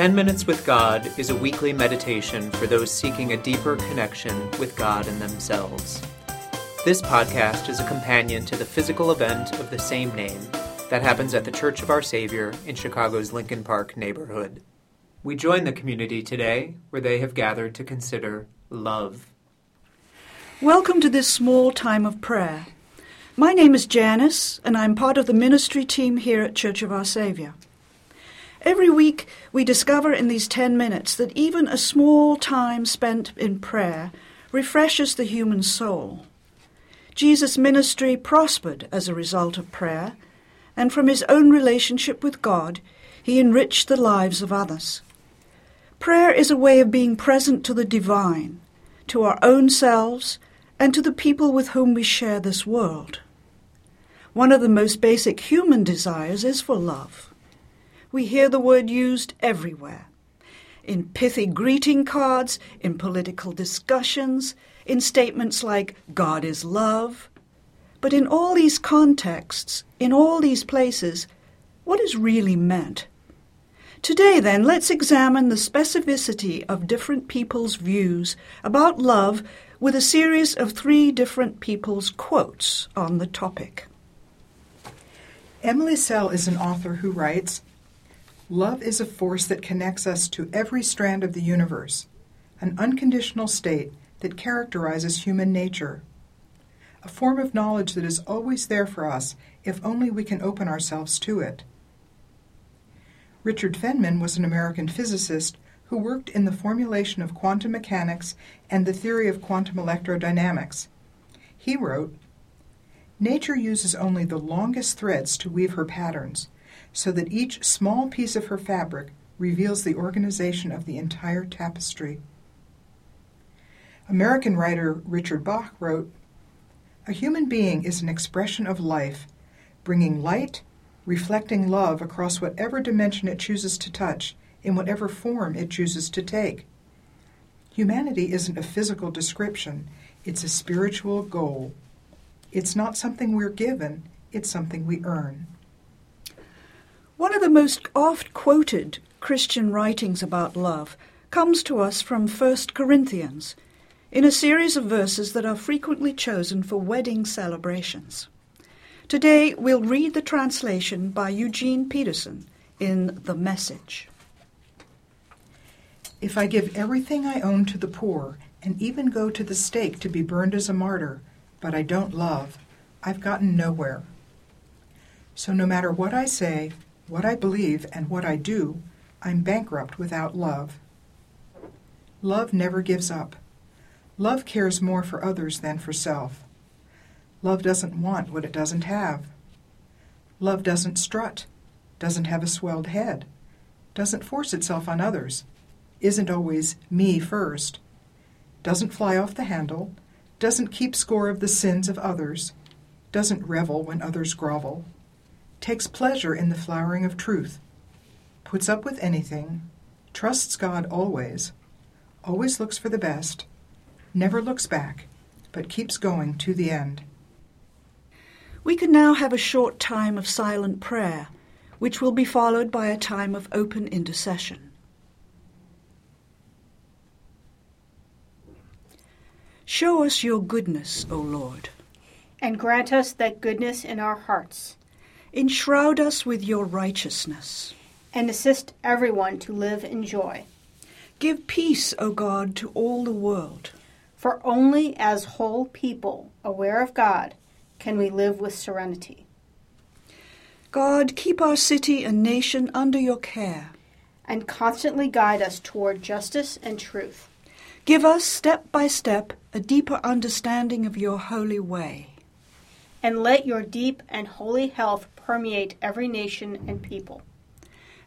10 Minutes with God is a weekly meditation for those seeking a deeper connection with God and themselves. This podcast is a companion to the physical event of the same name that happens at the Church of Our Savior in Chicago's Lincoln Park neighborhood. We join the community today where they have gathered to consider love. Welcome to this small time of prayer. My name is Janice, and I'm part of the ministry team here at Church of Our Savior. Every week, we discover in these 10 minutes that even a small time spent in prayer refreshes the human soul. Jesus' ministry prospered as a result of prayer, and from his own relationship with God, he enriched the lives of others. Prayer is a way of being present to the divine, to our own selves, and to the people with whom we share this world. One of the most basic human desires is for love we hear the word used everywhere in pithy greeting cards, in political discussions, in statements like, God is love. But in all these contexts, in all these places, what is really meant? Today, then, let's examine the specificity of different people's views about love with a series of three different people's quotes on the topic. Emily Sell is an author who writes Love is a force that connects us to every strand of the universe, an unconditional state that characterizes human nature, a form of knowledge that is always there for us if only we can open ourselves to it. Richard Feynman was an American physicist who worked in the formulation of quantum mechanics and the theory of quantum electrodynamics. He wrote, Nature uses only the longest threads to weave her patterns so that each small piece of her fabric reveals the organization of the entire tapestry. American writer Richard Bach wrote A human being is an expression of life, bringing light, reflecting love across whatever dimension it chooses to touch, in whatever form it chooses to take. Humanity isn't a physical description, it's a spiritual goal. It's not something we're given, it's something we earn. One of the most oft quoted Christian writings about love comes to us from 1 Corinthians, in a series of verses that are frequently chosen for wedding celebrations. Today we'll read the translation by Eugene Peterson in The Message. If I give everything I own to the poor and even go to the stake to be burned as a martyr, but I don't love, I've gotten nowhere. So no matter what I say, what I believe and what I do, I'm bankrupt without love. Love never gives up. Love cares more for others than for self. Love doesn't want what it doesn't have. Love doesn't strut, doesn't have a swelled head, doesn't force itself on others, isn't always me first, doesn't fly off the handle, doesn't keep score of the sins of others, doesn't revel when others grovel takes pleasure in the flowering of truth, puts up with anything, trusts God always, always looks for the best, never looks back, but keeps going to the end. We can now have a short time of silent prayer, which will be followed by a time of open intercession. Show us your goodness, O Lord. And grant us that goodness in our hearts Enshroud us with your righteousness. And assist everyone to live in joy. Give peace, O God, to all the world. For only as whole people, aware of God, can we live with serenity. God, keep our city and nation under your care. And constantly guide us toward justice and truth. Give us, step by step, a deeper understanding of your holy way. And let your deep and holy health permeate every nation and people.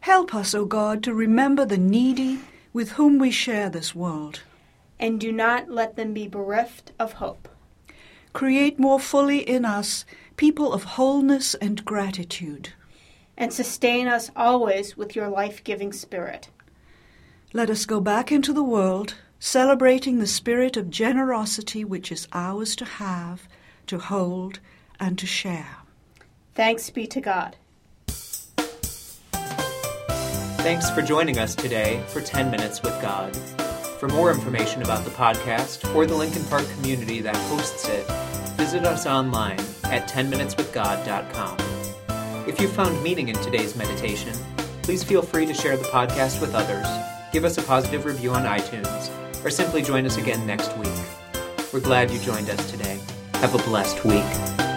Help us, O God, to remember the needy with whom we share this world. And do not let them be bereft of hope. Create more fully in us people of wholeness and gratitude. And sustain us always with your life giving spirit. Let us go back into the world, celebrating the spirit of generosity which is ours to have, to hold, and to share. Thanks be to God. Thanks for joining us today for 10 Minutes with God. For more information about the podcast or the Lincoln Park community that hosts it, visit us online at 10minuteswithgod.com. If you found meaning in today's meditation, please feel free to share the podcast with others, give us a positive review on iTunes, or simply join us again next week. We're glad you joined us today. Have a blessed week.